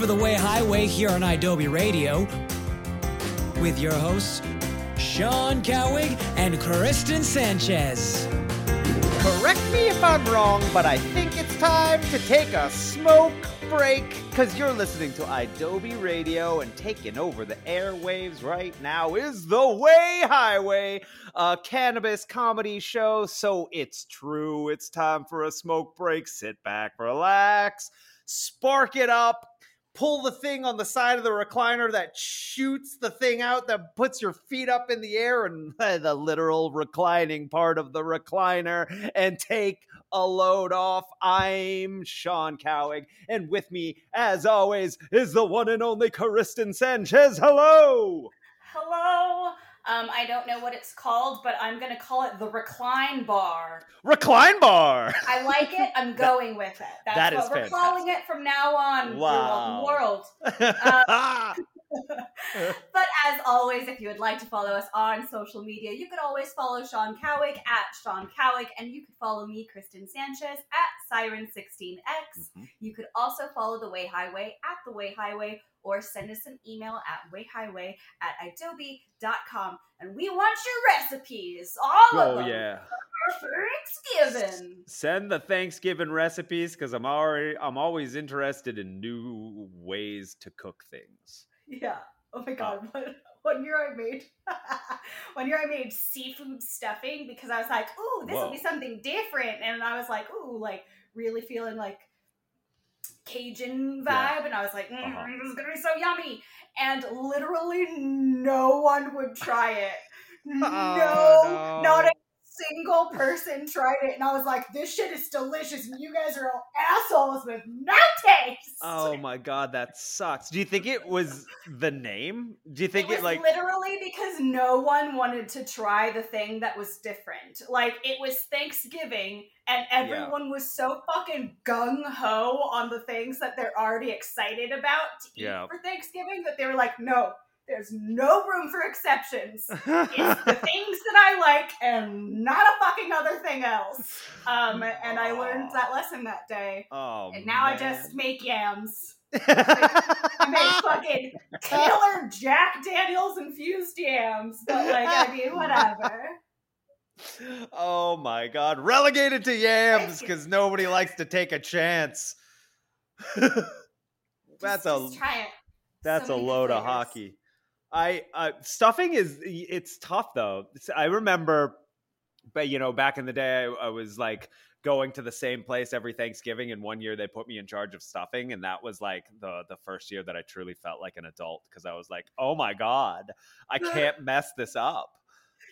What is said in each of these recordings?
for the Way Highway here on Adobe Radio with your hosts, Sean Cowig and Kristen Sanchez. Correct me if I'm wrong, but I think it's time to take a smoke break because you're listening to Adobe Radio and taking over the airwaves right now is The Way Highway, a cannabis comedy show. So it's true. It's time for a smoke break. Sit back, relax, spark it up. Pull the thing on the side of the recliner that shoots the thing out that puts your feet up in the air and the literal reclining part of the recliner and take a load off. I'm Sean Cowig, and with me, as always, is the one and only Kristen Sanchez. Hello. Hello. Um, I don't know what it's called, but I'm gonna call it the recline bar. Recline bar. I like it. I'm going with it. That's that what is we're fantastic. calling it from now on. Wow. world. Uh, but as always, if you would like to follow us on social media, you could always follow Sean Cowick at Sean Cowick, and you could follow me, Kristen Sanchez, at Siren16X. Mhm. You could also follow The Way Highway at The Way Highway, or send us an email at wayhighway at adobe.com. And we want your recipes, all of oh them, yeah. for Thanksgiving. Send the Thanksgiving recipes because I'm already I'm always interested in new ways to cook things. Yeah. Oh my god. Uh, one, one year I made one year I made seafood stuffing because I was like, ooh, this will be something different. And I was like, ooh, like really feeling like Cajun vibe. Yeah. And I was like, mm, Uh-huh. this is gonna be so yummy. And literally no one would try it. No, Oh, no. not a single person tried it. And I was like, this shit is delicious. And you guys are all assholes with no taste. Oh my god, that sucks. Do you think it was the name? Do you think it it, like literally because no one wanted to try the thing that was different. Like it was Thanksgiving, and everyone was so fucking gung ho on the things that they're already excited about to eat Yeah. for Thanksgiving that they were like, no, there's no room for exceptions. It's the things that I like, and not a fucking other thing else. Um, and I learned that lesson that day, Oh, and now I just make yams. I make fucking killer Jack Daniels infused yams, but like I mean, whatever. oh my god, relegated to yams because nobody likes to take a chance. that's Just- a just try it. that's So a load of hockey. I uh, stuffing is it's tough though. It's- I remember, but you know, back in the day, I, I was like going to the same place every Thanksgiving, and one year they put me in charge of stuffing, and that was like the the first year that I truly felt like an adult because I was like, oh my god, I can't mess this up.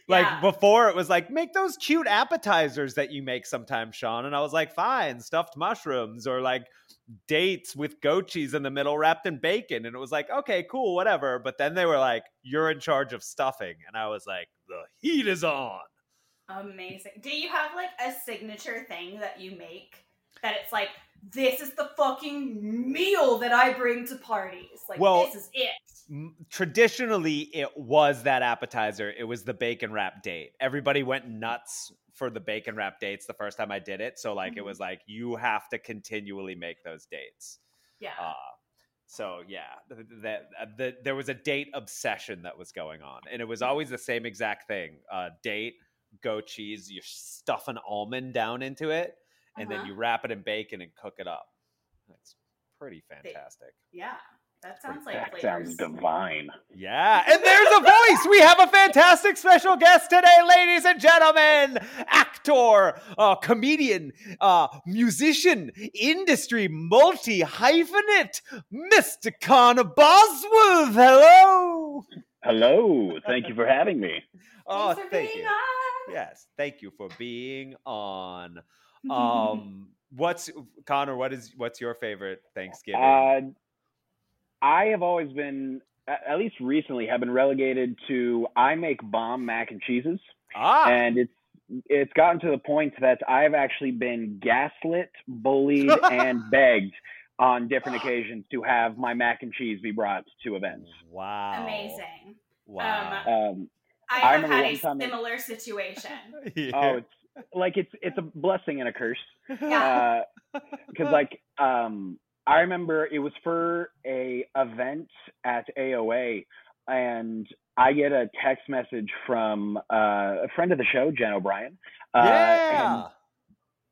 Like Yeah. before, it was like make those cute appetizers that you make sometimes, Sean, and I was like, fine, stuffed mushrooms or like dates with goat cheese in the middle wrapped in bacon. And it was like okay cool whatever. But then they were like you're in charge of stuffing. And i was like the heat is on. Amazing. Do you have like a signature thing that you make that it's like this is the fucking meal that I bring to parties? Like Well- this is it. M- traditionally it was that appetizer it was the bacon wrap date everybody went nuts for the bacon wrap dates the first time i did it so like it Mhm. was like you have to continually make those dates Yeah. uh, so yeah th- th- that uh, the, there was a date obsession that was going on and it was always the same exact thing uh, date goat cheese you stuff an almond down into it and then Uh-huh. you wrap it in bacon and cook it up it's pretty fantastic yeah. That sounds like that flavors. sounds divine. yeah and there's a voice we have a fantastic special guest today ladies and gentlemen actor uh, comedian uh, musician industry multi hyphenate mr connor bosworth hello Hello, thank you for having me. oh Thanks for thank being you on. yes thank you for being on um what's connor what is what's your favorite thanksgiving Uh, I have always been, at least recently, have been relegated to I make bomb mac and cheeses, ah and it's it's gotten to the point that I've actually been gaslit, bullied, and begged on different occasions to have my mac and cheese be brought to events. wow Amazing. wow Um, I I have had a time it- similar situation. Yeah. oh, it's like it's it's a blessing and a curse. Yeah. because like um I remember it was for a event at AOA, and I get a text message from uh, a friend of the show, Jen O'Brien. Uh, yeah.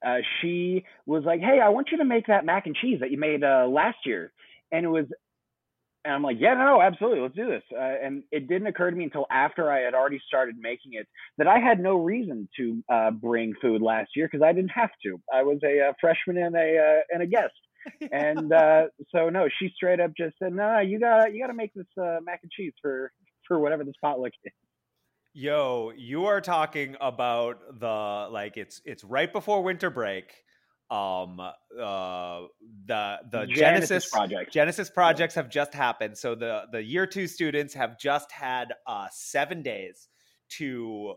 And, uh, she was like, "Hey, I want you to make that mac and cheese that you made uh, last year," and it was and I'm like, yeah, no, absolutely, let's do this. Uh, and it didn't occur to me until after I had already started making it that I had no reason to uh, bring food last year because I didn't have to. I was a, uh, freshman and a uh, and a guest, and uh, so no, she straight up just said, no, you got you got to make this uh, mac and cheese for for whatever this potluck is. Yo, you are talking about the like it's it's right before winter break um uh the the genesis, Genesis project. genesis projects have just happened so the the year two students have just had uh seven days to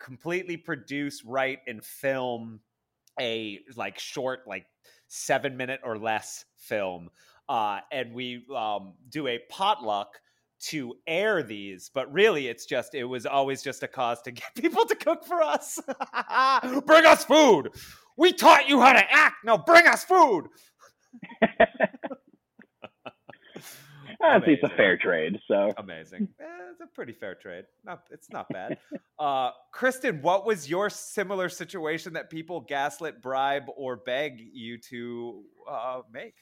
completely produce write and film a like short like seven minute or less film uh and we um do a potluck to air these, but really it's just it was always just a cause to get people to cook for us. bring us food. We taught you how to act. Now bring us food. That's it's a fair trade. So amazing. Eh, it's a pretty fair trade. Not, it's not bad. Uh, Kristen, what was your similar situation that people gaslit, bribe, or beg you to uh, make?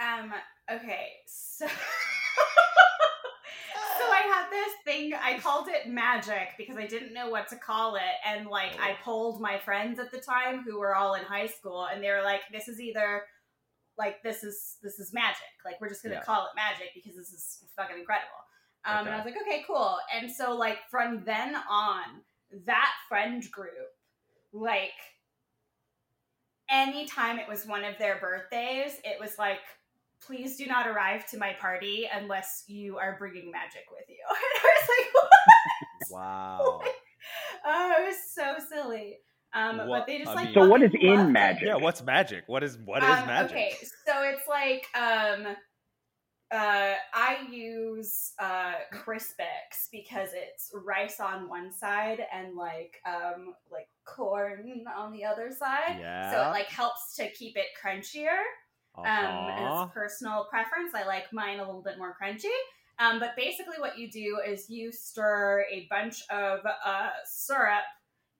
Um. Okay. So. I had this thing, I called it magic because I didn't know what to call it. And like, I polled my friends at the time who were all in high school, and they were like, this is either like, this is, this is magic. Like, we're just going to Yeah. call it magic because this is fucking incredible. Um, And I was like, okay, cool. And so, like, from then on, that friend group, like, anytime it was one of their birthdays, it was like, please do not arrive to my party unless you are bringing magic with you. And I was like, what? Wow. Oh, it was so silly. Um, What- but they just I like. mean- So what is in loved it. magic? yeah, what's magic? What is what is Um, magic? Okay, so it's like um uh I use uh Crispix because it's rice on one side and like um like corn on the other side. Yeah. So it like helps to keep it crunchier. Um Uh-huh. as personal preference. I like mine a little bit more crunchy. Um, but basically what you do is you stir a bunch of uh syrup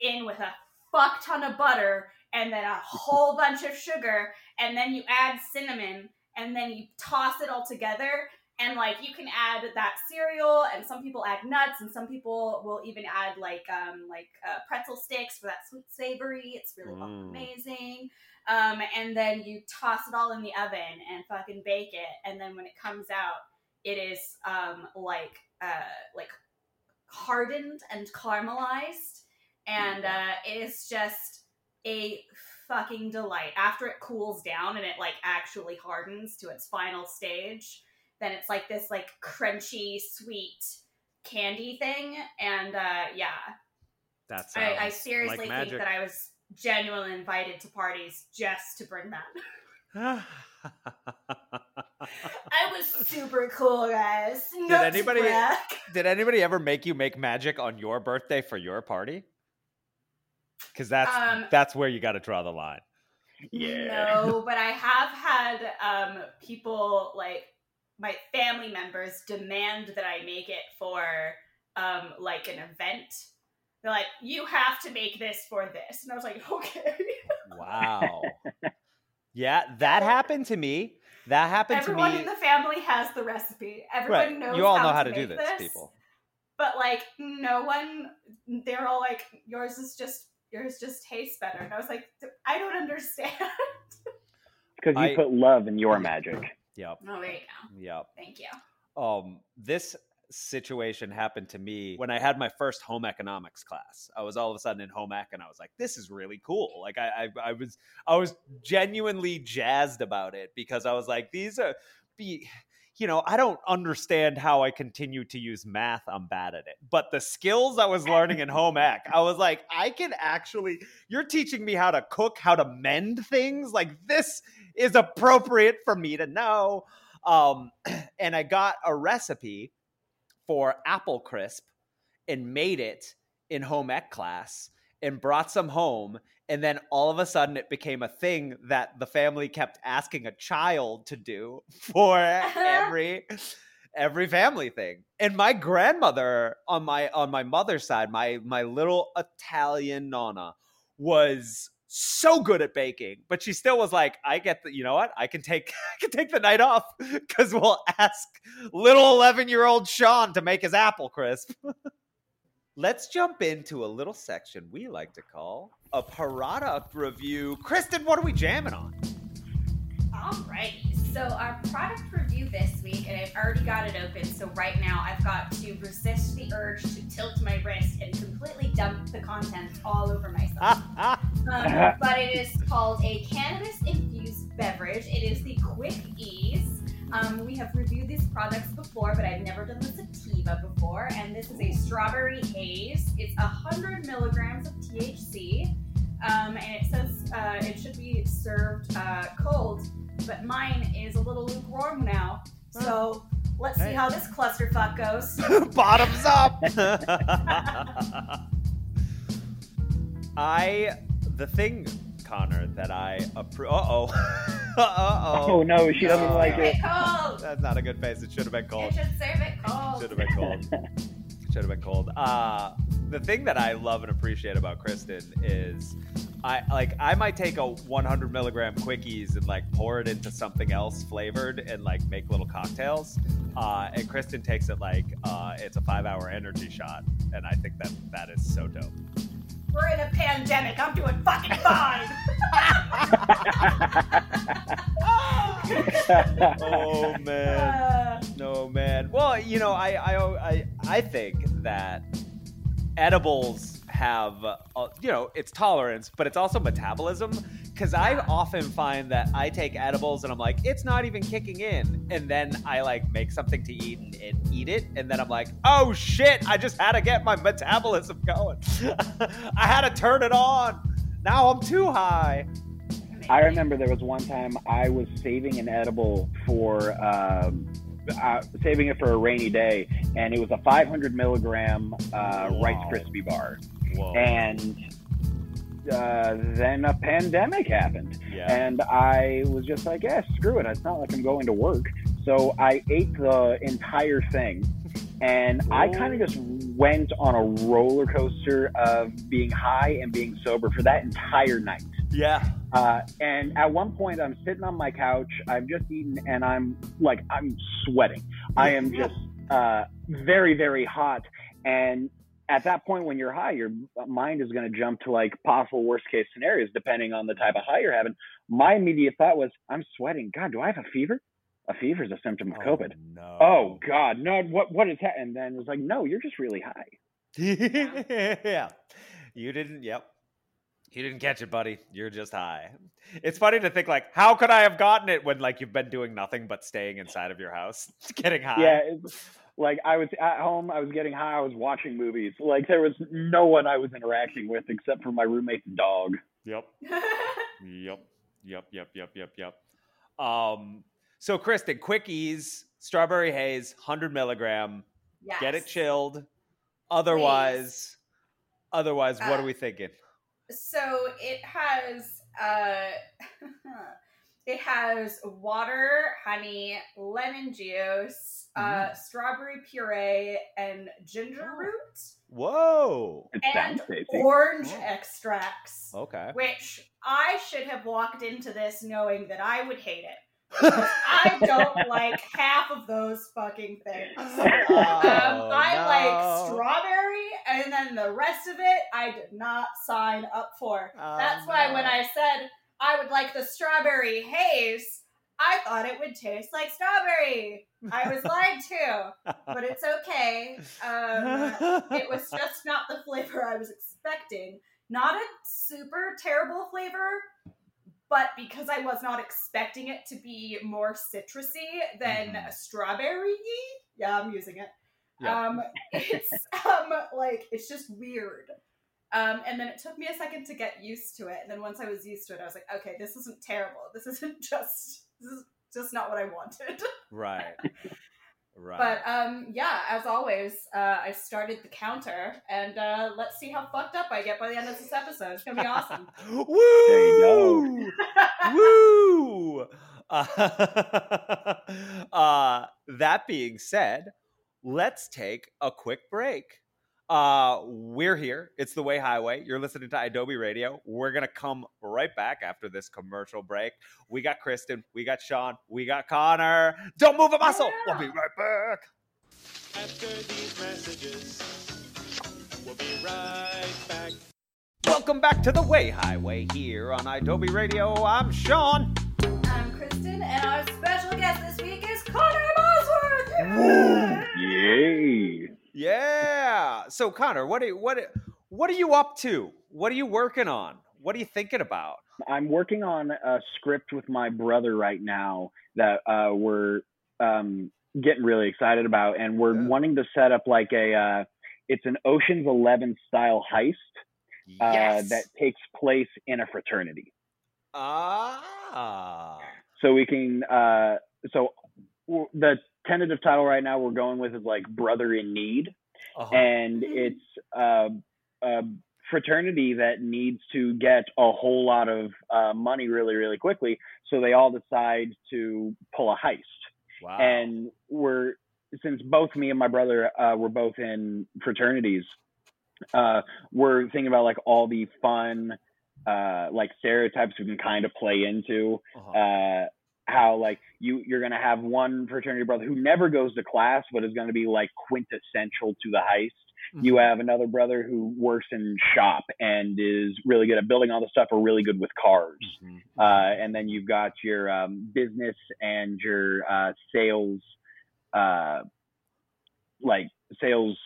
in with a fuck ton of butter and then a whole bunch of sugar and then you add cinnamon and then you toss it all together and like you can add that cereal and some people add nuts and some people will even add like um like uh, pretzel sticks for that sweet savory it's really Mm. amazing um and then you toss it all in the oven and fucking bake it. And then when it comes out it is um like uh like hardened and caramelized. And uh it is just a fucking delight. After it cools down and it like actually hardens to its final stage then it's like this like crunchy sweet candy thing. And uh yeah. That's I, I seriously think that i was genuinely invited to parties just to bring that i was super cool guys Did anybody-. Did anybody ever make you make magic on your birthday for your party? Because that's Um, that's where you got to draw the line. Yeah. No, but I have had um, people like my family members demand that I make it for um, like an event. They're like, "You have to make this for this," and I was like, "Okay." Wow. yeah, that happened to me. That happened Everyone to me. Everyone in the family has the recipe. Everyone right. knows. You all know how how to, to do make this, people. But like, no one. They're all like, "Yours is just." Yours just tastes better, and I was like, I don't understand. Because you I- put love in your magic. Yep. oh, there you go. Yep. Thank you. um this situation happened to me when I had my first home economics class. I was all of a sudden in home ec and I was like, this is really cool. Like I I, I was I was genuinely jazzed about it because I was like, these are be you know, I don't understand how I continue to use math. I'm bad at it. But the skills I was learning in home ec, I was like, I can actually, you're teaching me how to cook, how to mend things. Like, this is appropriate for me to know. Um, and I got a recipe for apple crisp and made it in home ec class. and brought some home. And then all of a sudden, it became a thing that the family kept asking a child to do for uh-huh. every every family thing. And my grandmother on my on my mother's side, my my little Italian nonna was so good at baking, but she still was like, I get the, you know what? I can take, I can take the night off because we'll ask little 11 year old Sean to make his apple crisp. Let's jump into a little section we like to call a product review. Kristen, what are we jamming on? Alrighty, so our product review this week, and I've already got it open. So right now, I've got to resist the urge to tilt my wrist and completely dump the contents all over myself. um, but it is called a cannabis-infused beverage. It is the Quick Ease. Um, we have reviewed these products before, but I've never done the sativa before. And this is a strawberry haze. It's 100 milligrams of THC. Um, and it says uh, it should be served uh, cold but mine is a little lukewarm now. So let's see how this clusterfuck goes. Bottoms up. I the thing, Connor, that I approve. Uh oh. uh oh. Oh no, she doesn't serve like it it. cold. That's not a good face. It should have been It cold. should serve it cold. Should have been cold. Should have been cold. Uh, the thing that I love and appreciate about Kristen is, I like I might take a 100 milligram quickies and like pour it into something else flavored and like make little cocktails. Uh, and Kristen takes it like uh, it's a five hour energy shot, and I think that that is so dope. We're in a pandemic. I'm doing fucking fine. oh man. No man. Well, you know, I I I, I think that edibles have uh, you know it's tolerance, but it's also metabolism. Because I often find that I take edibles and I'm like, it's not even kicking in, and then I like make something to eat and, and eat it, and then I'm like, oh shit, I just had to get my metabolism going. I had to turn it on. Now I'm too high. I remember there was one time I was saving an edible for um, uh, saving it for a rainy day, and it was a 500 milligram uh, Rice. Krispie bar, Whoa. and uh, then a pandemic happened, yeah. and I was just like, "Yeah, screw it. It's not like I'm going to work." So I ate the entire thing, and I kind of just went on a roller coaster of being high and being sober for that entire night. Yeah. Uh, and at one point, I'm sitting on my couch. I've just eaten, and I'm like, I'm sweating. I am just uh, very, very hot. And at that point, when you're high, your mind is going to jump to like possible worst case scenarios, depending on the type of high you're having. My immediate thought was, I'm sweating. God, do I have a fever? A fever is a symptom of COVID. no. Oh God, no! What what is that? And then it was like, no, you're just really high. yeah. You didn't, yep. You didn't catch it, buddy. You're just high. It's funny to think like, how could I have gotten it when like you've been doing nothing but staying inside of your house, getting high? Yeah, it's, like I was at home, I was getting high, I was watching movies. Like there was no one I was interacting with except for my roommate's dog. Yep. Yep. Yep. Yep. Yep. Yep. Yep. Um. So, Kristen, quickies, strawberry haze, hundred milligram. yes. Get it chilled. Otherwise, otherwise, what Uh, are we thinking? So it has uh it has water, honey, lemon juice, Mm-hmm. uh strawberry puree, and ginger Oh. root, Whoa. and orange Oh. extracts. Okay. Which I should have walked into this knowing that I would hate it. I don't like half of those fucking things. Um, Oh, I no. like strawberry, and then the rest of it, I did not sign up for. Oh, That's why when. I said I would like the strawberry haze, I thought it would taste like strawberry. I was lied to, but it's okay. Um, it was just not the flavor I was expecting. Not a super terrible flavor, but because I was not expecting it to be more citrusy than Mhm. a strawberry, yeah, I'm using it. Yeah. Um, it's um like it's just weird. Um, and then it took me a second to get used to it. And then once I was used to it, I was like, okay, this isn't terrible. This isn't just this is just not what I wanted. right. Right. But um, yeah, as always, uh, I started the counter, and uh, let's see how fucked up I get by the end of this episode. It's gonna be awesome. Woo! Woo! Uh, uh, that being said, let's take a quick break. Uh, we're here. It's the Way Highway. You're listening to Adobe Radio. We're gonna come right back after this commercial break. We got Kristen, we got Sean, we got Connor. Don't move a muscle. Yeah. We'll be right back. After these messages, we'll be right back. Welcome back to the Way Highway here on Adobe Radio. I'm Sean. I'm Kristen, and our special guest this week is Connor Bosworth. Yay! Yeah. So Connor, what are what what are you up to? What are you working on? What are you thinking about? I'm working on a script with my brother right now that uh, we're um, getting really excited about, and we're yeah. wanting to set up like a uh, it's an Ocean's Eleven style heist uh, yes. that takes place in a fraternity. Ah. So we can uh, so the tentative title right now we're going with is like Brother in Need, uh-huh. and it's uh, a fraternity that needs to get a whole lot of uh, money really, really quickly. So they all decide to pull a heist. Wow. And we're since both me and my brother uh, were both in fraternities, uh, we're thinking about like all the fun uh, like stereotypes we can kind of play into. Uh-huh. How like you you're gonna have one fraternity brother who never goes to class but is gonna be like quintessential to the heist. Mm-hmm. You have another brother who works in shop and is really good at building all the stuff or really good with cars. Mm-hmm. Uh, and then you've got your um, business and your uh, sales, uh, like sales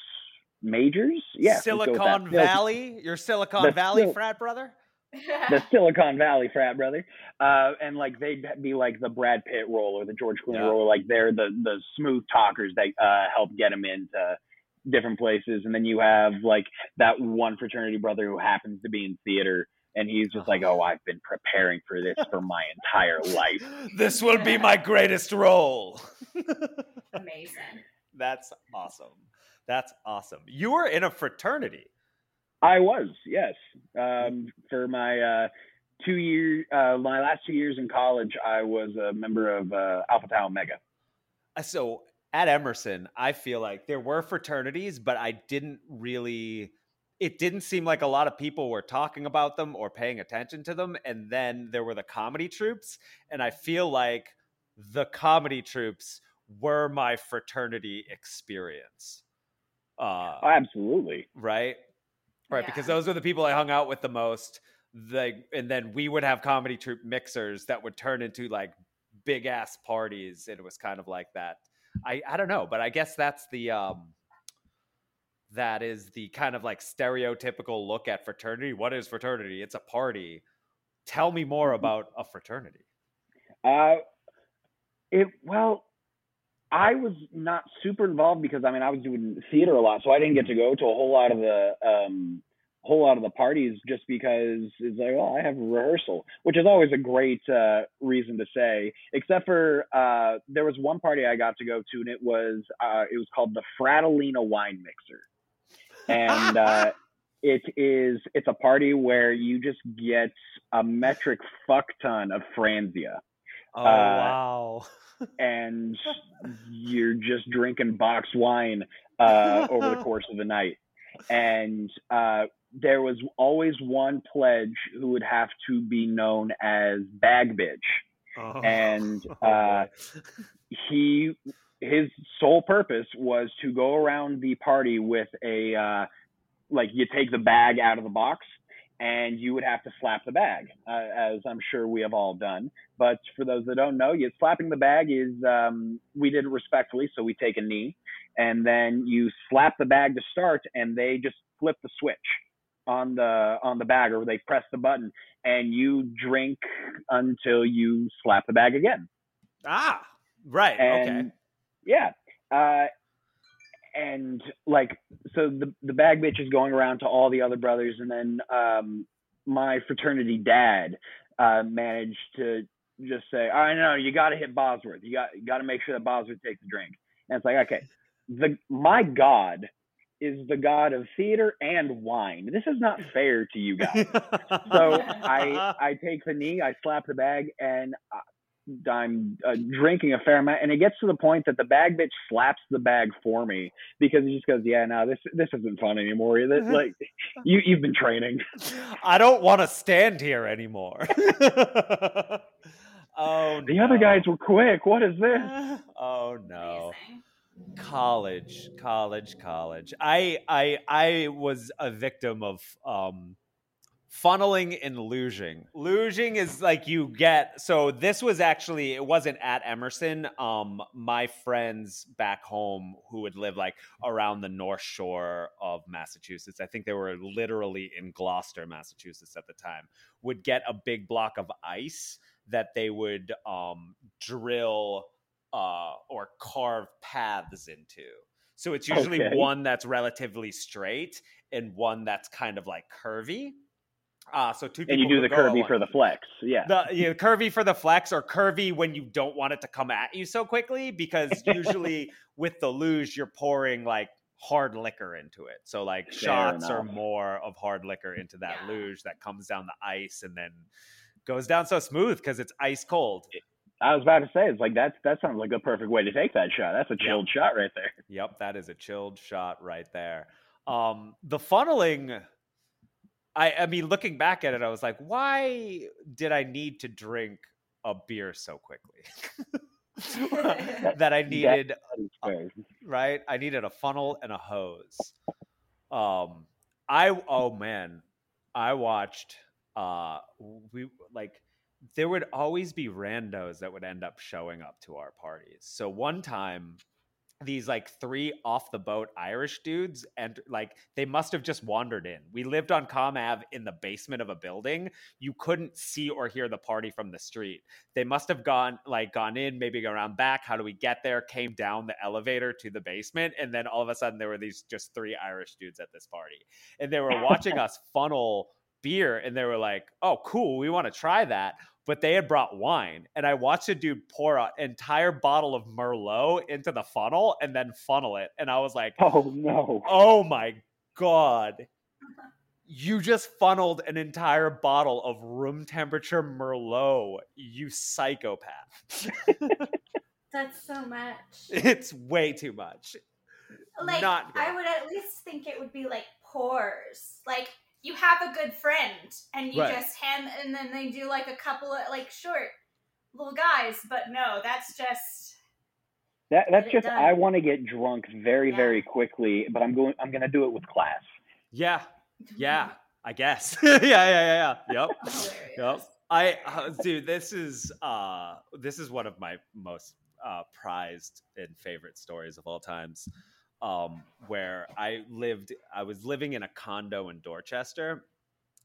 majors. Yeah, Silicon Valley, your Silicon the Valley frat brother the Silicon Valley frat brother, uh, and like they'd be like the Brad Pitt role or the George Clooney yeah. role, like they're the the smooth talkers that uh, help get him into different places, and then you have like that one fraternity brother who happens to be in theater. And he's just like, oh, I've been preparing for this for my entire life. This will be my greatest role. Amazing. That's awesome. That's awesome. You were in a fraternity. I was, yes. Um, for my uh, two year, uh, my last two years in college, I was a member of uh, Alpha Tau Omega. Uh, so at Emerson, I feel like there were fraternities, but I didn't really. It didn't seem like a lot of people were talking about them or paying attention to them. And then there were the comedy troops, and I feel like the comedy troops were my fraternity experience. Uh, Absolutely. Right right? Yeah. Because those are the people I hung out with the most. Like, and then we would have comedy troupe mixers that would turn into like big ass parties. And it was kind of like that. I I don't know, but I guess that's the um that is the kind of like stereotypical look at fraternity. What is fraternity? It's a party. Tell me more mm-hmm. about a fraternity. Uh, it well, I was not super involved because I mean I was doing theater a lot, so I didn't get to go to a whole lot of the um, whole lot of the parties just because it's like, well, I have rehearsal, which is always a great uh, reason to say. Except for uh, there was one party I got to go to, and it was uh, it was called the Fratellina Wine Mixer, and uh, it is it's a party where you just get a metric fuck ton of Franzia. Oh uh, wow! and you're just drinking box wine uh, over the course of the night. And uh, there was always one pledge who would have to be known as Bag Bitch. Oh. And uh, he, his sole purpose was to go around the party with a, uh, like, you take the bag out of the box and you would have to slap the bag, uh, as I'm sure we have all done. But for those that don't know, you slapping the bag is um, we did it respectfully, so we take a knee, and then you slap the bag to start, and they just flip the switch on the on the bag, or they press the button, and you drink until you slap the bag again. Ah, right. And, okay. Yeah. Uh, and like so the the bag bitch is going around to all the other brothers and then um my fraternity dad uh managed to just say all right no you got to hit bosworth you got got to make sure that bosworth takes a drink And it's like, okay, the my God is the god of theater and wine. This is not fair to you guys. so I I take the knee, I slap the bag, and I'm uh, drinking a fair amount, and it gets to the point that the bag bitch slaps the bag for me because he just goes, "Yeah, no, this this isn't fun anymore. This, like you you've been training." I don't want to stand here anymore. oh, the no. other guys were quick. What is this? Oh no. College college college i i i was a victim of um funneling and luging luging is like you get so this was actually it wasn't at emerson um my friends back home who would live like around the north shore of massachusetts i think they were literally in gloucester massachusetts at the time would get a big block of ice that they would um drill uh, or carve paths into. So it's usually Okay. one that's relatively straight and one that's kind of like curvy. Uh, so two people And you do the curvy for the flex. Yeah. the you know, curvy for the flex or curvy when you don't want it to come at you so quickly because usually with the luge you're pouring like hard liquor into it. So like Fair shots or more of hard liquor into that Yeah. luge that comes down the ice and then goes down so smooth because it's ice cold. I was about to say, it's like that's that sounds like a perfect way to take that shot. That's a Yeah. chilled shot right there. Yep, that is a chilled shot right there. Um, the funneling, I, I mean, looking back at it, I was like, why did I need to drink a beer so quickly? that I needed, right? I needed a funnel and a hose. Um, I oh man, I watched. Uh, we like there would always be randos that would end up showing up to our parties. So one time, these like three off the boat Irish dudes, and like they must have just wandered in. We lived on Comm Ave in the basement of a building. You couldn't see or hear the party from the street. They must have gone like gone in, maybe around back. How do we get there? Came down the elevator to the basement, and then all of a sudden there were these just three Irish dudes at this party, and they were watching us funnel beer, and they were like, "Oh, cool, we want to try that." But they had brought wine, and I watched a dude pour an entire bottle of Merlot into the funnel and then funnel it, and I was like, Oh no. "Oh my god!" You just funneled an entire bottle of room temperature Merlot, you psychopath. That's so much. it's way too much. Like Not. I would at least think it would be like pours. Like you have a good friend and you Right. just hand and then they do like a couple of like short little guys, but no, that's just That that's just done. I want to get drunk very Yeah. very quickly, but I'm going I'm going to do it with class. Yeah, yeah, I guess. yeah, yeah, yeah, yeah. Yep. Yep. I uh, dude, this is uh this is one of my most uh prized and favorite stories of all times. Um where I lived I was living in a condo in Dorchester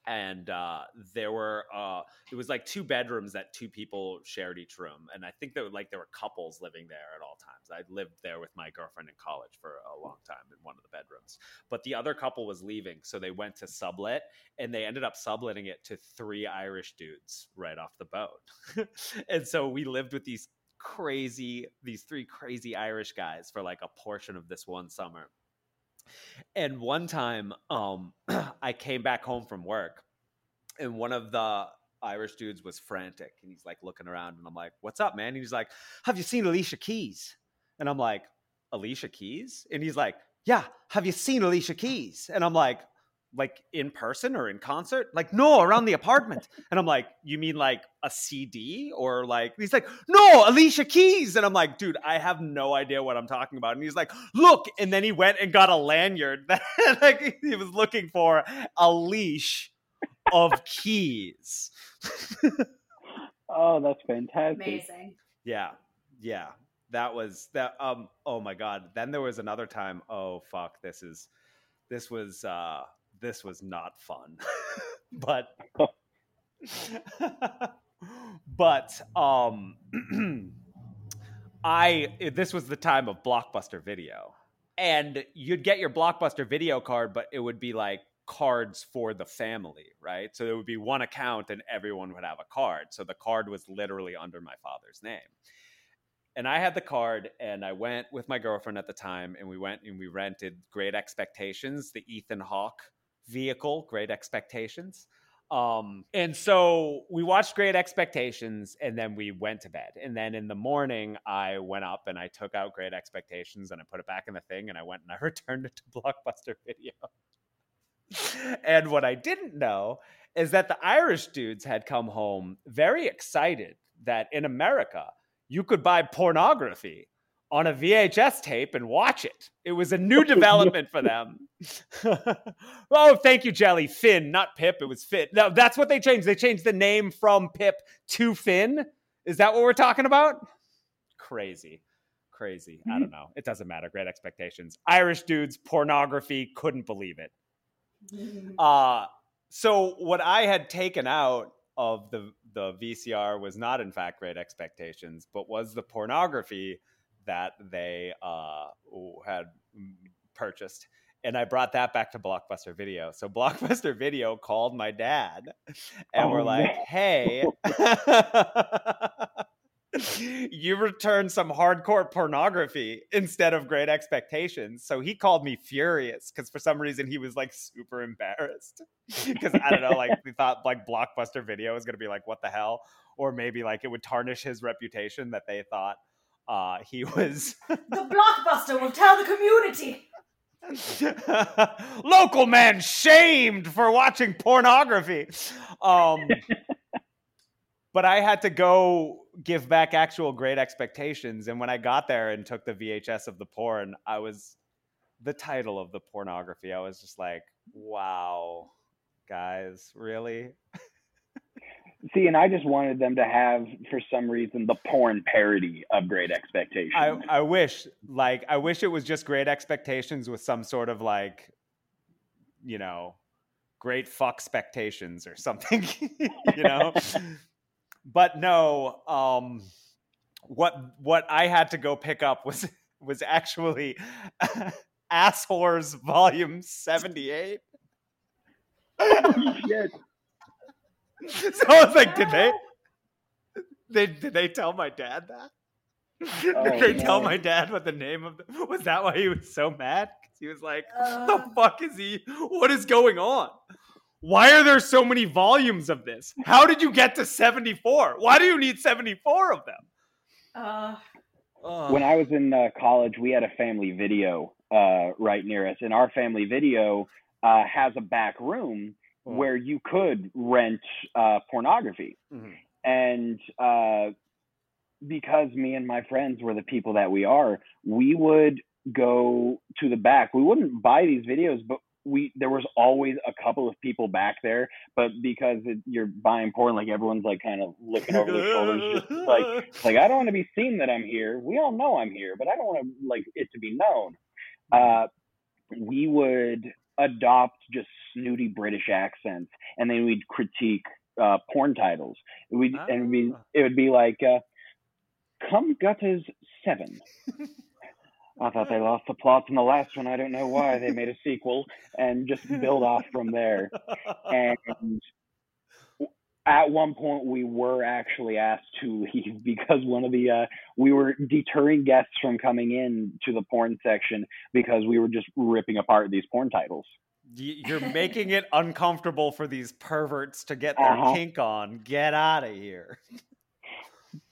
and uh there were uh it was like two bedrooms that two people shared each room and I think were like there were couples living there at all times. I lived there with my girlfriend in college for a long time in one of the bedrooms. But the other couple was leaving, so they went to sublet and they ended up subletting it to three Irish dudes right off the boat. and so we lived with these crazy, these three crazy Irish guys for like a portion of this one summer. And one time, um, I came back home from work, and one of the Irish dudes was frantic, and he's like looking around, and I'm like, "What's up, man?" And he's like, "Have you seen Alicia Keys?" And I'm like, "Alicia Keys?" And he's like, "Yeah, have you seen Alicia Keys?" And I'm like, like in person or in concert? Like, no, around the apartment. And I'm like, you mean like a CD or like, he's like, no, Alicia Keys. And I'm like, dude, I have no idea what I'm talking about. And he's like, look. And then he went and got a lanyard that like, he was looking for a leash of keys. Oh, that's fantastic. Amazing. Yeah. Yeah. That was that. Um, oh my God. Then there was another time. Oh, fuck. This is, this was, uh, this was not fun. but, but, um, I, this was the time of Blockbuster Video. And you'd get your Blockbuster Video card, but it would be like cards for the family, right? So there would be one account and everyone would have a card. So the card was literally under my father's name. and I had the card, and I went with my girlfriend at the time, and we went and we rented Great Expectations, the Ethan Hawke vehicle, Great Expectations. Um, and so we watched Great Expectations and then we went to bed. And then in the morning, I went up and I took out Great Expectations and I put it back in the thing and I went and I returned it to Blockbuster Video. and what I didn't know is that the Irish dudes had come home very excited that in America, you could buy pornography on a VHS tape and watch it. It was a new development for them. oh, thank you, Jelly. Finn, not Pip. It was Finn. No, that's what they changed. They changed the name from Pip to Finn. Is that what we're talking about? Crazy. Crazy. Mm-hmm. I don't know. It doesn't matter. Great expectations. Irish dudes, pornography, couldn't believe it. Uh, so what I had taken out of the the VCR was not in fact great expectations, but was the pornography that they uh, had purchased. And I brought that back to Blockbuster Video. So Blockbuster Video called my dad and oh, we're like, hey, you returned some hardcore pornography instead of great expectations. So he called me furious because for some reason he was like super embarrassed. Because I don't know, like we thought like Blockbuster Video was going to be like, what the hell? Or maybe like it would tarnish his reputation that they thought uh, he was. the blockbuster will tell the community. Local man shamed for watching pornography. Um, but I had to go give back actual great expectations. And when I got there and took the VHS of the porn, I was the title of the pornography. I was just like, wow, guys, really? See, and I just wanted them to have, for some reason, the porn parody of Great Expectations. I, I wish, like, I wish it was just Great Expectations with some sort of like, you know, great fuck expectations or something, you know. but no, um, what what I had to go pick up was was actually Ass Whores Volume Seventy Eight. Shit. so I was like, did they? They did they tell my dad that? Oh, did they no. tell my dad what the name of the was that why he was so mad? Because he was like, uh, the fuck is he? What is going on? Why are there so many volumes of this? How did you get to 74? Why do you need 74 of them? Uh, when I was in uh, college, we had a family video uh, right near us, and our family video uh, has a back room mm-hmm. where you could rent uh, pornography. Mm-hmm. And uh, because me and my friends were the people that we are, we would go to the back. We wouldn't buy these videos, but we there was always a couple of people back there. But because it, you're buying porn, like everyone's like kind of looking over their shoulders, just like like I don't want to be seen that I'm here. We all know I'm here, but I don't want to like it to be known. Uh, we would adopt just snooty British accents, and then we'd critique uh, porn titles. We oh. and we ah. it would be like, uh, "Come Gutters Seven." I thought they lost the plot in the last one. I don't know why they made a sequel and just build off from there. And at one point, we were actually asked to leave because one of the uh, we were deterring guests from coming in to the porn section because we were just ripping apart these porn titles you're making it uncomfortable for these perverts to get their uh-huh. kink on. Get out of here.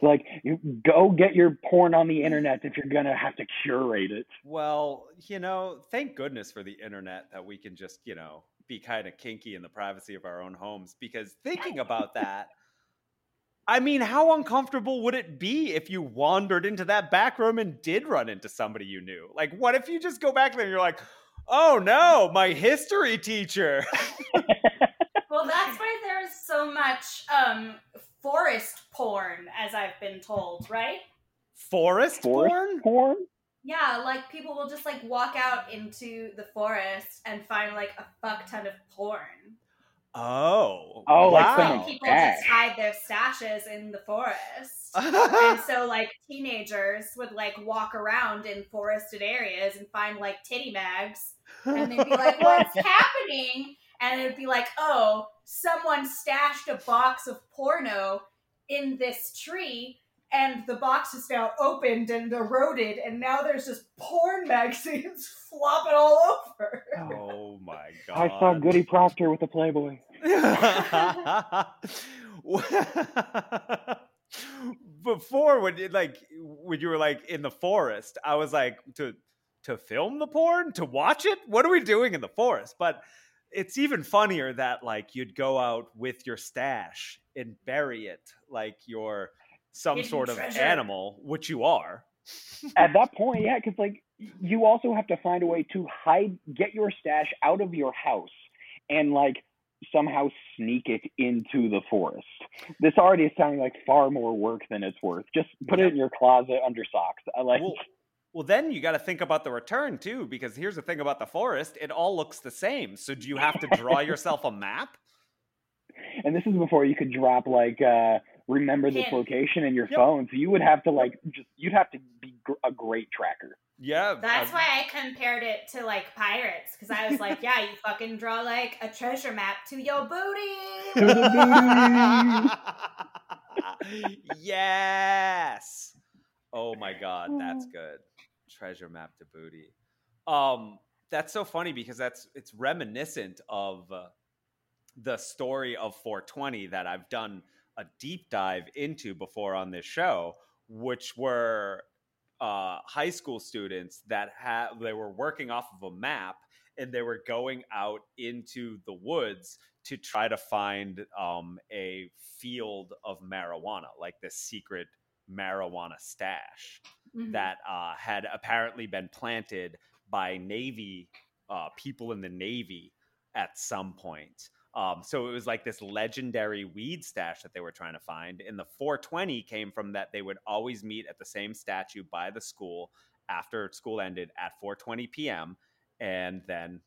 Like, you go get your porn on the internet if you're gonna have to curate it. Well, you know, thank goodness for the internet that we can just, you know, be kind of kinky in the privacy of our own homes. Because thinking about that, I mean, how uncomfortable would it be if you wandered into that back room and did run into somebody you knew? Like, what if you just go back there and you're like, oh no, my history teacher. well, that's why there's so much um, forest porn, as I've been told, right? Forest, forest porn? porn? Yeah, like people will just like walk out into the forest and find like a fuck ton of porn. Oh. Oh, wow. like some people just hide their stashes in the forest. and so like teenagers would like walk around in forested areas and find like titty mags and they'd be like, "What's happening?" And it'd be like, "Oh, someone stashed a box of porno in this tree." and the box is now opened and eroded, and now there's just porn magazines flopping all over. Oh my god! I saw Goody Proctor with a Playboy. Before, when you, like when you were like in the forest, I was like to to film the porn, to watch it. What are we doing in the forest? But it's even funnier that like you'd go out with your stash and bury it like you're some Hidden sort of treasure. animal, which you are. At that point, yeah, because like you also have to find a way to hide, get your stash out of your house, and like somehow sneak it into the forest. This already is sounding like far more work than it's worth. Just put it in your closet under socks. I like. Well, well, then you got to think about the return too, because here's the thing about the forest: it all looks the same. So do you have to draw yourself a map? and this is before you could drop like uh remember this Pin. location in your Yep. phone. So you would have to like just you'd have to be gr- a great tracker. Yeah, That's uh, why I compared it to like pirates, because I was like, yeah, you fucking draw like a treasure map to your booty. yes. Oh my god, that's good. Treasure map to booty. Um, that's so funny because that's it's reminiscent of uh, the story of 420 that I've done a deep dive into before on this show, which were uh, high school students that had they were working off of a map and they were going out into the woods to try to find um, a field of marijuana, like this secret marijuana stash Mhm. that uh, had apparently been planted by Navy uh, people in the Navy at some point. Um, so it was like this legendary weed stash that they were trying to find. And the 420 came from that they would always meet at the same statue by the school after school ended at 4:20 p.m. and then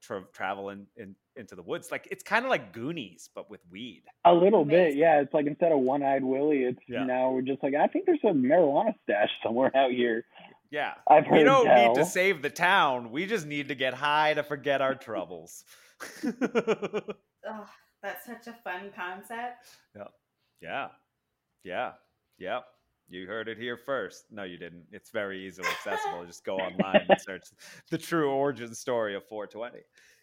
tra- travel in, in, into the woods. Like it's kind of like Goonies, but with weed. A little bit, yeah. It's like instead of one eyed Willy, it's Yeah. now we're just like I think there's a marijuana stash somewhere out here. Yeah. I've heard We don't tell. need to save the town. We just need to get high to forget our troubles. Oh, that's such a fun concept. Yeah. Yeah. Yeah. Yep. You heard it here first. No, you didn't. It's very easily accessible. just go online and search the true origin story of 420.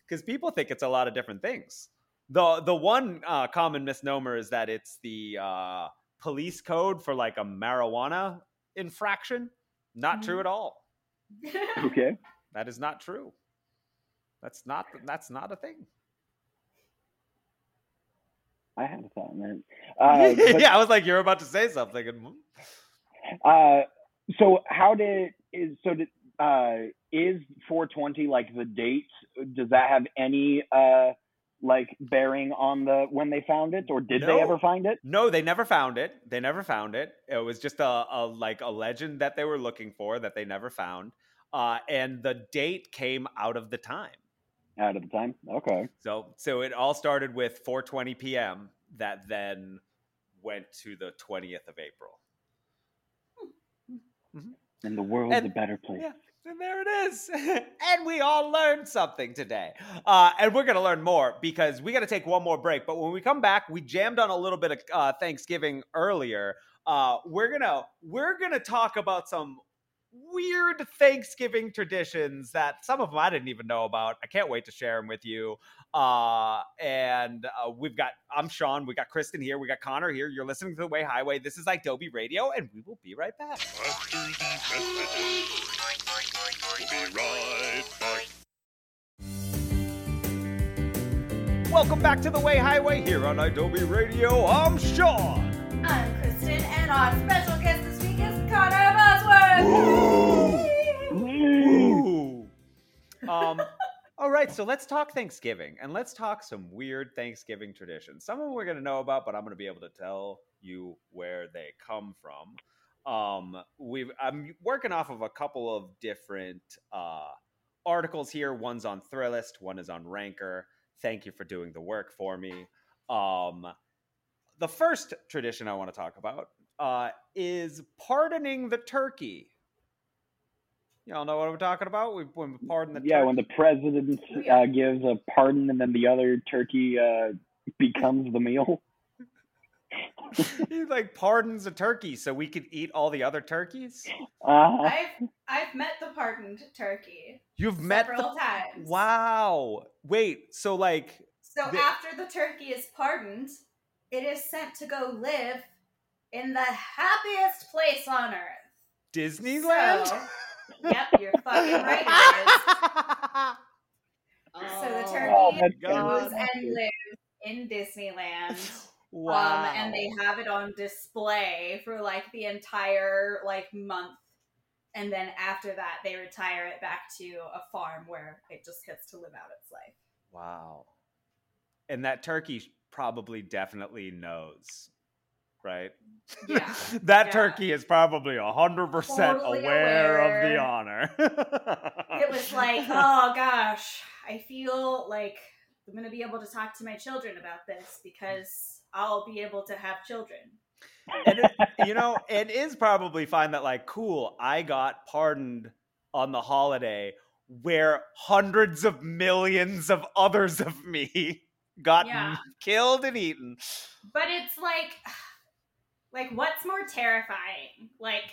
Because people think it's a lot of different things. The the one uh, common misnomer is that it's the uh, police code for like a marijuana infraction. Not true Mhm. at all. Okay. That is not true. That's not that's not a thing. I had a thought man. Uh, but, yeah, I was like, you're about to say something. Hmm. uh, so how did is so did, uh, is 420 like the date? Does that have any uh like bearing on the when they found it, or did No. they ever find it? no, they never found it. They never found it. It was just a, a like a legend that they were looking for that they never found. Uh, and the date came out of the time. Out of the time. Okay. So so it all started with 4:20 p.m. that then went to the 20th of April. And the world's And- a better place. Yeah, and there it is. and we all learned something today. Uh, and we're going to learn more because we got to take one more break. But when we come back, we jammed on a little bit of uh, Thanksgiving earlier. Uh, we're gonna we're gonna talk about some weird Thanksgiving traditions that some of them I didn't even know about. I can't wait to share them with you. Uh, and uh, we've got I'm Sean, we got Kristen here, we got Connor here. You're listening to the Way Highway. This is Adobe Radio, and we will be right back. We'll be right back. Welcome back to the Way Highway here on Adobe Radio. I'm Sean. I'm Kristen, and our special guest this week is Connor right, so let's talk Thanksgiving and let's talk some weird Thanksgiving traditions. Some of them we're going to know about, but I'm going to be able to tell you where they come from. Um, we've I'm working off of a couple of different uh, articles here. One's on Thrillist, one is on Ranker. Thank you for doing the work for me. Um, the first tradition I want to talk about uh, is pardoning the turkey. Y'all know what I'm talking about? We when we pardon the yeah, turkey. when the president Oh, uh, gives a pardon and then the other turkey uh, becomes the meal. he like pardons a turkey so we could eat all the other turkeys. Uh, I've I've met the pardoned turkey You've met several the times. wow. Wait, so like So The- after the turkey is pardoned, it is sent to go live in the happiest place on earth. Disneyland? So, yep, you're fucking right. It is. So the Oh, turkey Oh, goes and lives in Disneyland. Wow. Um, and they have it on display for like the entire like month. And then after that, they retire it back to a farm where it just gets to live out its life. Wow. And that turkey probably definitely knows, right? Yeah. that Yeah. turkey is probably 100% Totally aware, of the honor. It was like, oh gosh, I feel like I'm going to be able to talk to my children about this because I'll be able to have children. and it, you know, it is probably fine that like, cool, I got pardoned on the holiday where hundreds of millions of others of me got Yeah. killed and eaten. But it's like, like what's more terrifying? Like,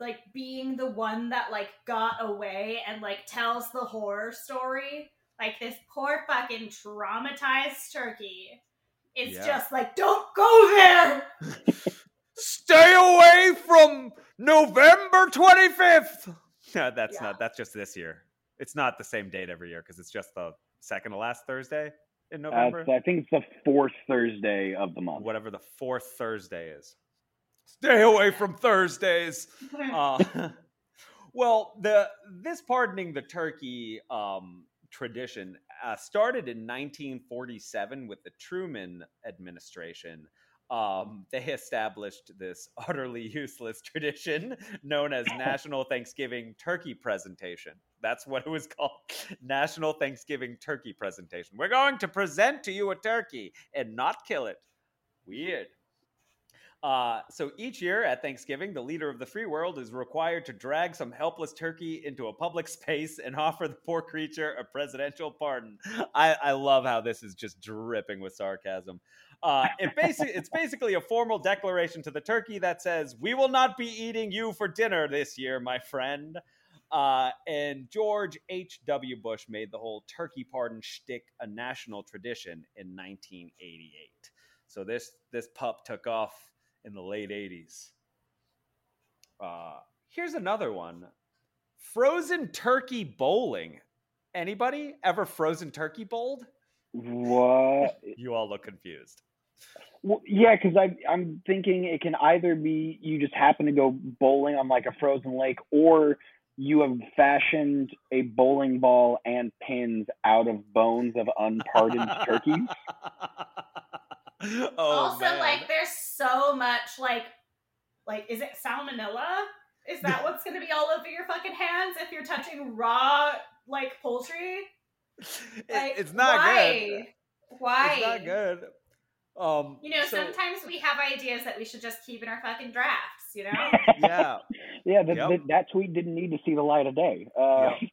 like being the one that like got away and like tells the horror story. Like this poor fucking traumatized turkey is Yeah. just like, don't go there. Stay away from November 25th. No, that's Yeah. not. That's just this year. It's not the same date every year because it's just the second to last Thursday in November. that's, I think it's the fourth Thursday of the month. Whatever the fourth Thursday is. Stay away from Thursdays. Uh, well, the this pardoning the turkey um, tradition uh, started in 1947 with the Truman administration. Um, they established this utterly useless tradition known as National Thanksgiving Turkey Presentation. That's what it was called National Thanksgiving Turkey Presentation. We're going to present to you a turkey and not kill it. Weird. Uh, so each year at Thanksgiving, the leader of the free world is required to drag some helpless turkey into a public space and offer the poor creature a presidential pardon. I, I love how this is just dripping with sarcasm. Uh, it it's basically a formal declaration to the turkey that says, "We will not be eating you for dinner this year, my friend." Uh, and George H. W. Bush made the whole turkey pardon shtick a national tradition in 1988. So this this pup took off in the late 80s. Uh, here's another one: frozen turkey bowling. Anybody ever frozen turkey bowled? What? You all look confused. Well, yeah, because I'm thinking it can either be you just happen to go bowling on like a frozen lake, or you have fashioned a bowling ball and pins out of bones of unpardoned turkeys. oh, also, man. like, there's so much like, like, is it salmonella? Is that what's gonna be all over your fucking hands if you're touching raw like poultry? Like, it's not why? good. Why? It's not good. Um, You know, so- sometimes we have ideas that we should just keep in our fucking drafts. You know? yeah, yeah, that, Yep. that, that tweet didn't need to see the light of day. Uh, Yep.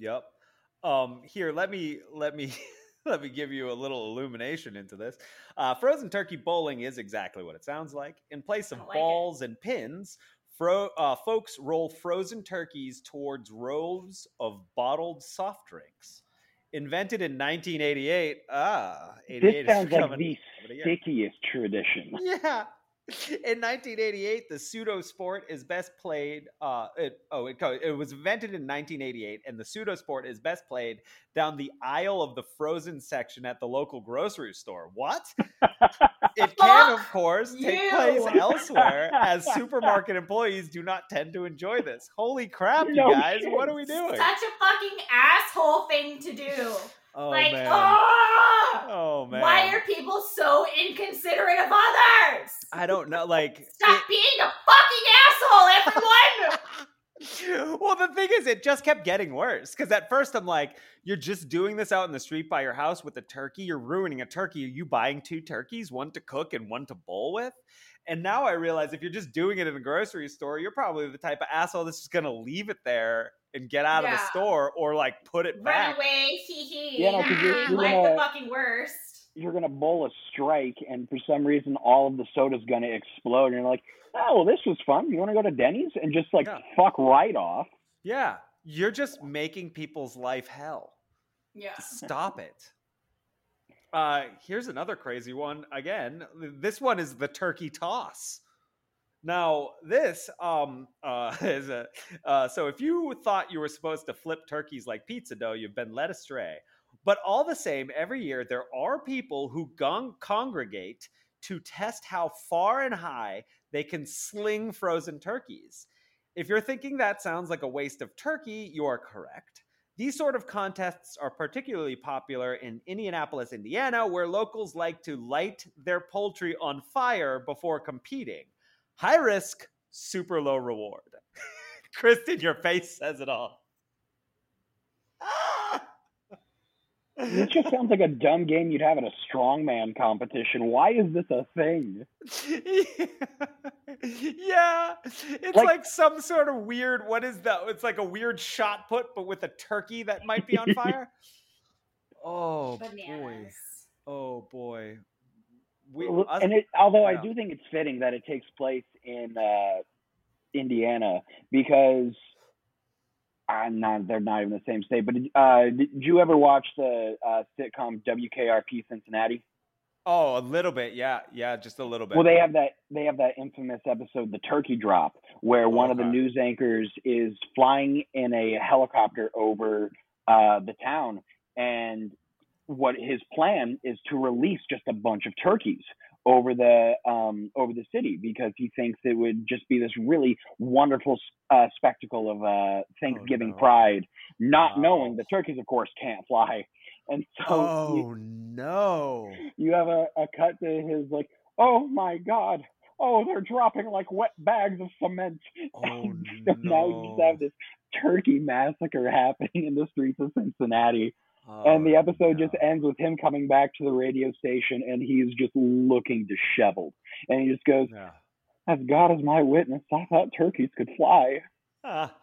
Yep. Um, here, let me let me let me give you a little illumination into this. Uh, frozen turkey bowling is exactly what it sounds like. In place of I like it. balls and pins, fro- uh, folks roll frozen turkeys towards rows of bottled soft drinks. Invented in 1988. Ah, 88 This is sounds like the stickiest tradition. Yeah. In 1988, the pseudo sport is best played. Uh, it, oh, it, it was invented in 1988, and the pseudo sport is best played down the aisle of the frozen section at the local grocery store. What? It can, of course, take you. place elsewhere, as supermarket employees do not tend to enjoy this. Holy crap, you No guys! shit. What are we doing? Such a fucking asshole thing to do. Oh like, man! ah! Oh man! Why are people so inconsiderate of others? I don't know. Like, Stop it- being a fucking asshole, everyone! well, the thing is, it just kept getting worse. Because at first, I'm like, you're just doing this out in the street by your house with a turkey. You're ruining a turkey. Are you buying two turkeys, one to cook and one to bowl with? And now I realize if you're just doing it in a grocery store, you're probably the type of asshole that's just going to leave it there and get out of the store or like put it Run back. away, hee hee. Yeah, no, 'cause you're- you're like gonna- the fucking worst. You're gonna bowl a strike, and for some reason all of the soda's gonna explode, and you're like, oh well, this was fun. You want to go to Denny's and just like Yeah. fuck right off? Yeah, you're just making people's life hell. Yeah. Stop it. Uh, here's another crazy one. Again, this one is the turkey toss. Now, this um uh is a uh, so if you thought you were supposed to flip turkeys like pizza dough, you've been led astray. But all the same, every year there are people who congregate to test how far and high they can sling frozen turkeys. If you're thinking that sounds like a waste of turkey, you are correct. These sort of contests are particularly popular in Indianapolis, Indiana, where locals like to light their poultry on fire before competing. High risk, super low reward. Kristen, your face says it all. This just sounds like a dumb game you'd have at a strongman competition. Why is this a thing? yeah, it's Like- like, some sort of weird. What is that? It's like a weird shot put, but with a turkey that might be on fire. oh boy! Oh boy! We, us- and it, although I do think it's fitting that it takes place in uh, Indiana because I'm not they're not even the same state. But uh, did you ever watch the uh, sitcom WKRP Cincinnati? oh, a little bit. Yeah, yeah, just a little bit. Well, they have that they have that infamous episode, the turkey drop, where one of the news anchors is flying in a helicopter over uh, the town, and what his plan is to release just a bunch of turkeys over the um, over the city because he thinks it would just be this really wonderful uh, spectacle of uh, Thanksgiving no. pride, not Wow. knowing the turkeys, of course, can't fly. And so you- oh no! you have a, a cut to his like, oh my god, oh they're dropping like wet bags of cement. Oh And so now you just have this turkey massacre happening in the streets of Cincinnati. And the Oh, episode just ends with him coming back to the radio station and he's just looking disheveled. And he just goes, Yeah. As God is my witness, I thought turkeys could fly. Ah.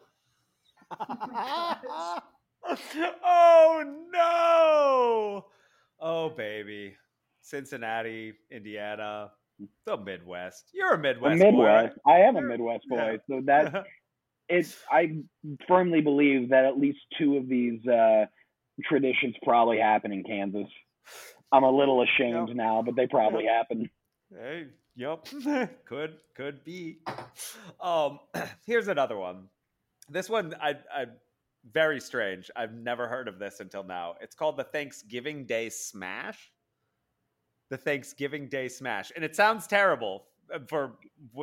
oh no! Oh baby, Cincinnati, Indiana, the Midwest. You're a The Midwest boy, I am a Midwest boy, yeah. so that it's I firmly believe that at least two of these uh, traditions probably happen in Kansas. I'm a little ashamed Yep. now, but they probably happen. Hey, yep, could could be. Um, here's another one. This one, I, I, very strange. I've never heard of this until now. It's called the Thanksgiving Day Smash. The Thanksgiving Day Smash, and it sounds terrible for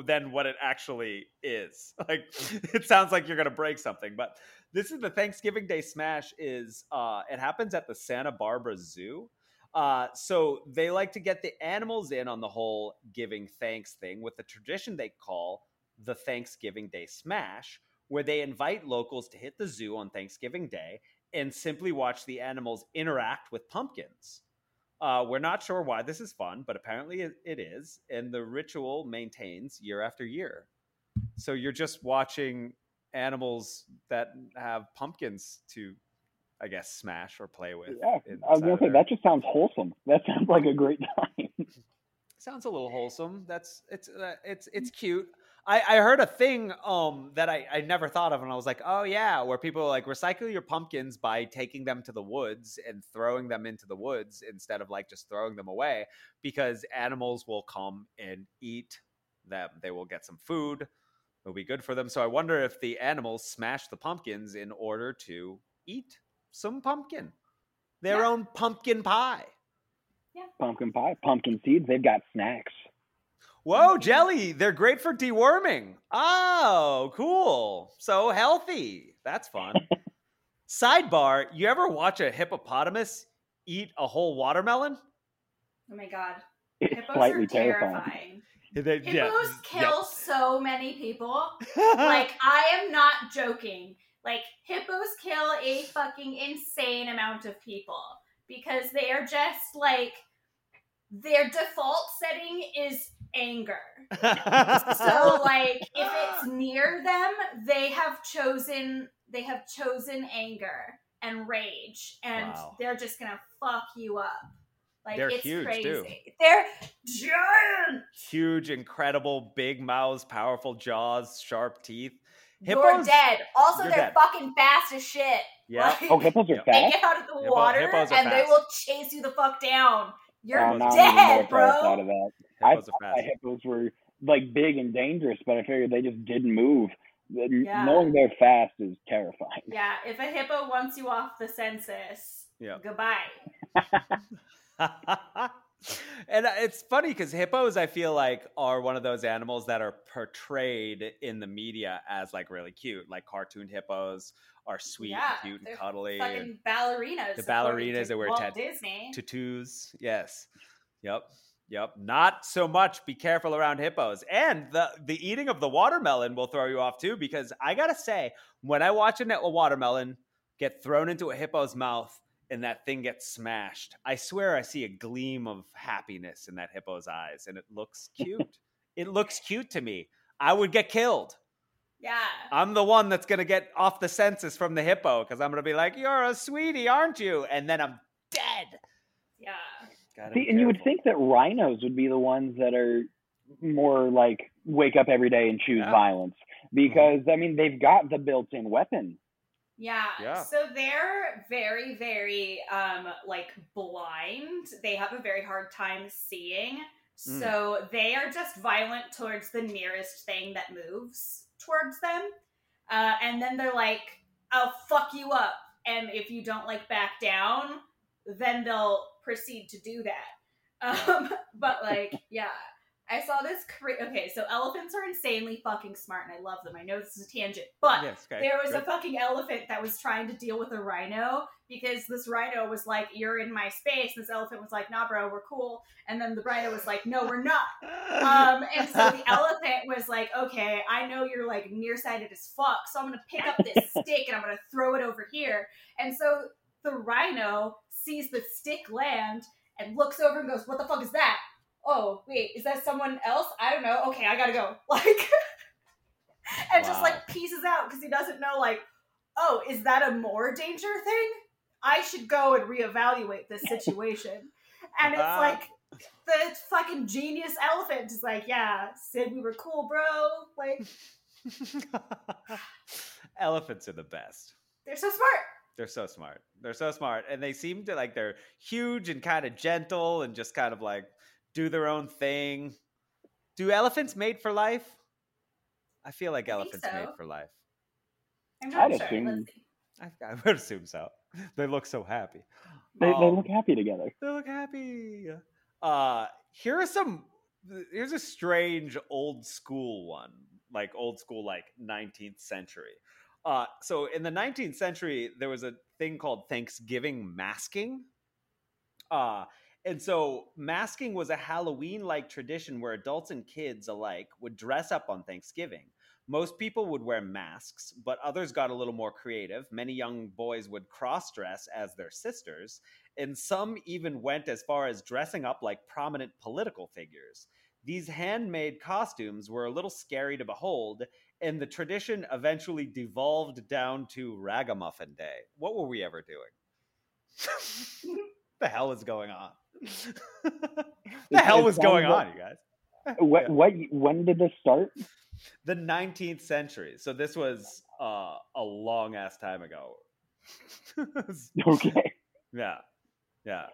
than what it actually is. Like, it sounds like you're gonna break something. But this is the Thanksgiving Day Smash. Is uh, it happens at the Santa Barbara Zoo. Uh, so they like to get the animals in on the whole giving thanks thing with the tradition they call the Thanksgiving Day Smash, where they invite locals to hit the zoo on Thanksgiving Day and simply watch the animals interact with pumpkins. Uh, we're not sure why this is fun, but apparently it, it is, and the ritual maintains year after year. So you're just watching animals that have pumpkins to, I guess, smash or play with. Yeah, I was gonna say that just sounds wholesome. That sounds like a great time. sounds a little wholesome. That's it's uh, it's it's cute. I, I heard a thing um that I, I never thought of and I was like, oh yeah, where people like recycle your pumpkins by taking them to the woods and throwing them into the woods instead of like just throwing them away because animals will come and eat them. They will get some food. It'll be good for them. So I wonder if the animals smash the pumpkins in order to eat some pumpkin. Their Yeah. own pumpkin pie. Yeah. Pumpkin pie, pumpkin seeds, they've got snacks. Whoa, jelly. They're great for deworming. Oh, cool. So healthy. That's fun. Sidebar, you ever watch a hippopotamus eat a whole watermelon? Oh my god. It's Hippos slightly are terrifying. terrifying. They- yeah, Hippos yep. kill so many people. like I am not joking. Like hippos kill a fucking insane amount of people because they are just like their default setting is anger. So like if it's near them, they have chosen they have chosen anger and rage and Wow. they're just going to fuck you up. Like They're it's huge, crazy. too. They're giant. Huge, incredible, big mouths, powerful jaws, sharp teeth. You're dead. Also, you're they're dead. fucking fast as shit. Yeah. Like, Oh, hippos are Yeah. they fast. get out of the Hippo- water hippos are and they will chase you the fuck down. You're now I'm dead, more terrified bro. of that. I Hippos thought are fast. hippos were like big and dangerous, but I figured they just didn't move. Yeah. Knowing they're fast is terrifying. Yeah, if a hippo wants you off the census, Yeah. goodbye. and uh, it's funny because hippos, I feel like, are one of those animals that are portrayed in the media as like really cute. Like cartoon hippos are sweet, yeah, and cute, and cuddly, Fucking ballerinas. The ballerinas that wear tat- Disney. tattoos. Yes. Yep. Yep. Not so much. Be careful around hippos. And the the eating of the watermelon will throw you off too, because I gotta say, when I watch a, a watermelon get thrown into a hippo's mouth and that thing gets smashed, I swear I see a gleam of happiness in that hippo's eyes, and it looks cute. it looks cute to me. I would get killed. Yeah. I'm the one that's gonna get off the census from the hippo because I'm gonna be like, "You're a sweetie, aren't you?" And then I'm dead. yeah. Gotta See, and you would think that rhinos would be the ones that are more like wake up every day and choose Yeah. violence because I mean they've got the built-in weapon. Yeah. Yeah. So they're very, very um like blind. They have a very hard time seeing. Mm. So they are just violent towards the nearest thing that moves towards them. Uh, and then they're like, I'll fuck you up. And if you don't like back down, then they'll proceed to do that. Um, but like, yeah. I saw this cra- okay, so elephants are insanely fucking smart and I love them. I know this is a tangent, but Yes, okay, there was a fucking elephant that was trying to deal with a rhino because this rhino was like, "You're in my space." This elephant was like, "Nah, bro, we're cool." And then the rhino was like, "No, we're not." Um, and so the elephant was like, "Okay, I know you're like nearsighted as fuck, so I'm gonna pick up this stick and I'm gonna throw it over here." And so the rhino sees the stick land and looks over and goes, "What the fuck is that?" Oh, wait, is that someone else? I don't know. Okay, I gotta go. Like, and just like pieces out because he doesn't know, like, oh, is that a more danger thing? I should go and reevaluate this situation. and it's Ah. like the fucking genius elephant is like, yeah, said we were cool, bro. Like, Elephants are the best. they're so smart. They're so smart. They're so smart. And they seem to like they're huge and kind of gentle and just kind of like do their own thing. Do elephants mate for life? I feel like I think elephants mate for life. I'm not I'd sure. assume- Let's see. I, I would assume so. They look so happy. They, they Um, look happy together. They look happy. Uh here are some here's a strange old school one. Like old school like 19th century. Uh so in the 19th century there was a thing called Thanksgiving masking. Uh and so masking was a Halloween like tradition where adults and kids alike would dress up on Thanksgiving. Most people would wear masks, but others got a little more creative. Many young boys would cross dress as their sisters, and some even went as far as dressing up like prominent political figures. These handmade costumes were a little scary to behold, and the tradition eventually devolved down to Ragamuffin Day. What were we ever doing? the hell is going on? the hell was going on, you guys? What, what when did this start? The 19th century. So this was uh, a long ass time ago. Okay. yeah. Yeah.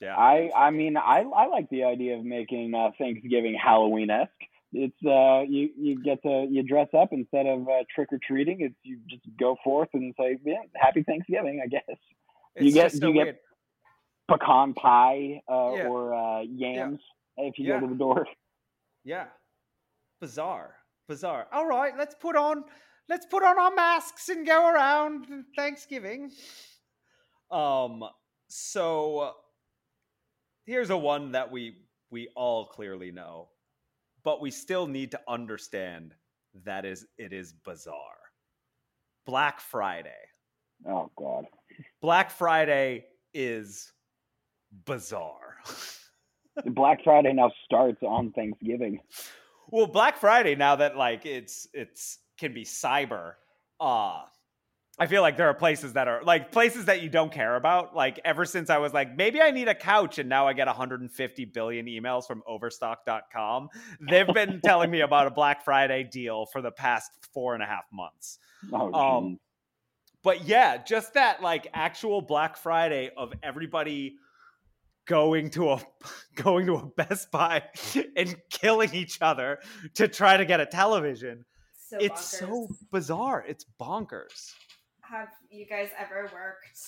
Yeah. I I mean I I like the idea of making uh, Thanksgiving Halloween esque. It's uh you you get to you dress up instead of uh, trick or treating. It's you just go forth and say yeah Happy Thanksgiving I guess. you get- you get- Pecan pie uh, Yeah. or uh, yams if you Yeah. go to the door. Yeah. Bizarre. Bizarre. All right, let's put on let's put on our masks and go around Thanksgiving. Um so here's a one that we we all clearly know, but we still need to understand that is it is bizarre. Black Friday. Oh God. Black Friday is bizarre. Black Friday now starts on Thanksgiving. Well, Black Friday now that like it's it's can be cyber, uh I feel like there are places that are like places that you don't care about. Like ever since I was like, maybe I need a couch, and now I get 150 billion emails from Overstock.com. They've been telling me about a Black Friday deal for the past four and a half months. Oh, Um, but yeah, just that like actual Black Friday of everybody going to a going to a Best Buy and killing each other to try to get a television. So it's bonkers. so bizarre. It's bonkers. Have you guys ever worked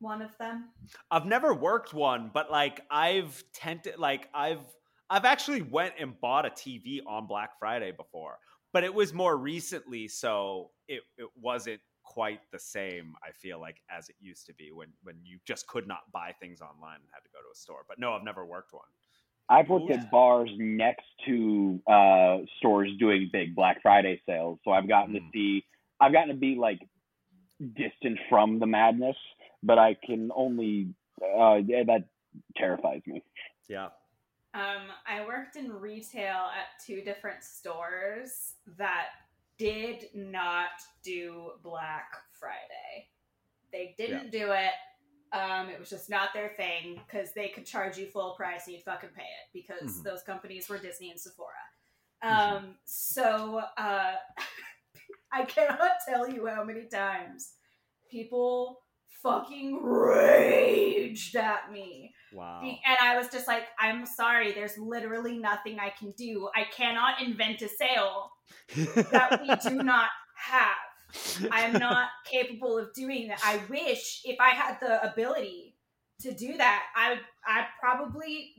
one of them? I've never worked one, but like I've tented like I've I've actually went and bought a TV on Black Friday before, but it was more recently, so it it wasn't quite the same. I feel like as it used to be when when you just could not buy things online and had to go to a store. But no, I've never worked one. I've worked Ooh. at bars next to uh, stores doing big Black Friday sales, so I've gotten to Mm. see. I've gotten to be like distant from the madness, but I can only. Uh, yeah, that terrifies me. Yeah. Um, I worked in retail at two different stores that did not do Black Friday. They didn't do it. Um, it was just not their thing because they could charge you full price and you'd fucking pay it because Mhm. those companies were Disney and Sephora. Mhm. Um, so uh, I cannot tell you how many times people fucking raged at me Wow. And I was just like, I'm sorry, there's literally nothing I can do. I cannot invent a sale that we do not have. I am not capable of doing that. I wish if I had the ability to do that, I would I'd probably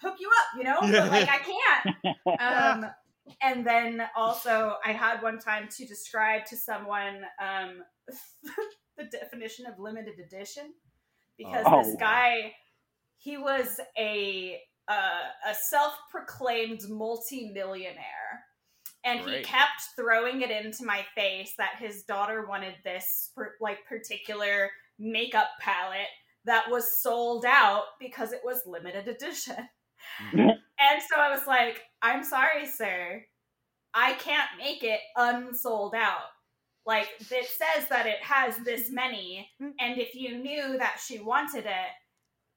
hook you up, you know? But like I can't. Um and then also I had one time to describe to someone um the definition of limited edition because Oh. this guy he was a uh, a self-proclaimed multi-millionaire. And he kept throwing it into my face that his daughter wanted this like particular makeup palette that was sold out because it was limited edition. And so i was like i'm sorry sir. I can't make it unsold out. Like it says that it has this many and if you knew that she wanted it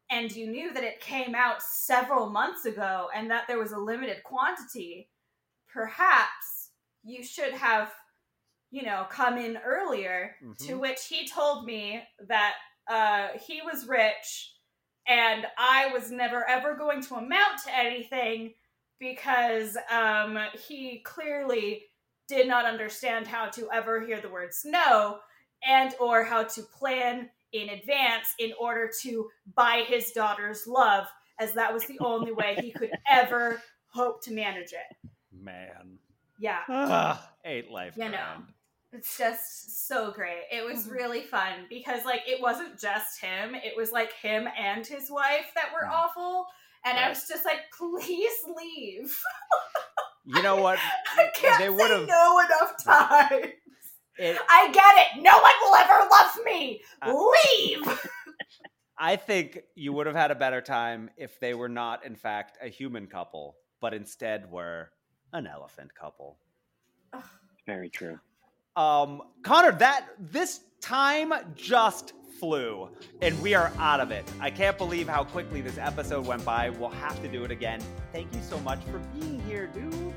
and you knew that it came out several months ago and that there was a limited quantity, perhaps you should have, you know, come in earlier. To Mhm. which he told me that uh, he was rich and I was never ever going to amount to anything because um, he clearly did not understand how to ever hear the words no and or how to plan in advance in order to buy his daughter's love as that was the only way he could ever hope to manage it Man. yeah Ah, ain't life. You know. grand. it's just so great it was Mm-hmm. really fun because like it wasn't just him it was like him and his wife that were Mhm. awful and i was just like please leave You know what? i can't They say would've- no enough times It, i get it no one will ever love me Uh, leave I think you would have had a better time if they were not, in fact, a human couple, but instead were an elephant couple. Very true. Um, Connor, that this time just flew, and we are out of it. I can't believe how quickly this episode went by. We'll have to do it again. Thank you so much for being here, dude.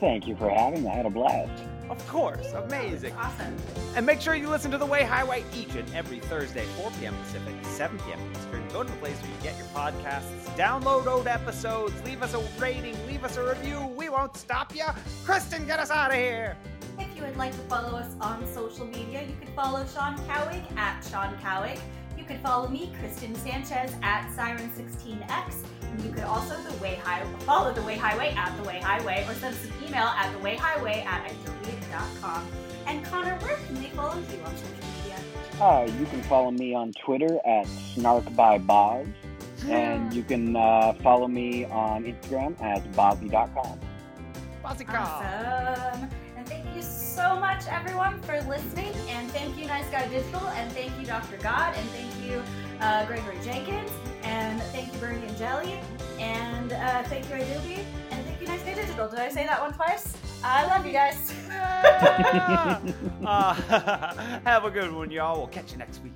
Thank you for having me. I had a blast. Of course, amazing. awesome And make sure you listen to The Way Highway each and every Thursday, 4 p.m. Pacific, 7 p.m. Eastern. Go to the place where you get your podcasts, download old episodes, leave us a rating, leave us a review. We won't stop you. Kristen, get us out of here. If you would like to follow us on social media, you can follow Sean Cowig at Sean Cowig. You could follow me, Kristen Sanchez, at Siren16X. And you could also the Way High follow the Way Highway at the Way Highway or send us an email at the Way Highway at ideally.com. And Connor, where can they follow you on social media? Uh, you can follow me on Twitter at Snark by Boz, and you can uh, follow me on Instagram at Bozzy.com. Awesome. Thank you so much, everyone, for listening. And thank you, Nice Guy Digital. And thank you, Dr. God. And thank you, uh, Gregory Jenkins. And thank you, Bernie and Jelly. And uh, thank you, Adobe. And thank you, Nice Guy Digital. Did I say that one twice? I love you guys. uh, have a good one, y'all. We'll catch you next week.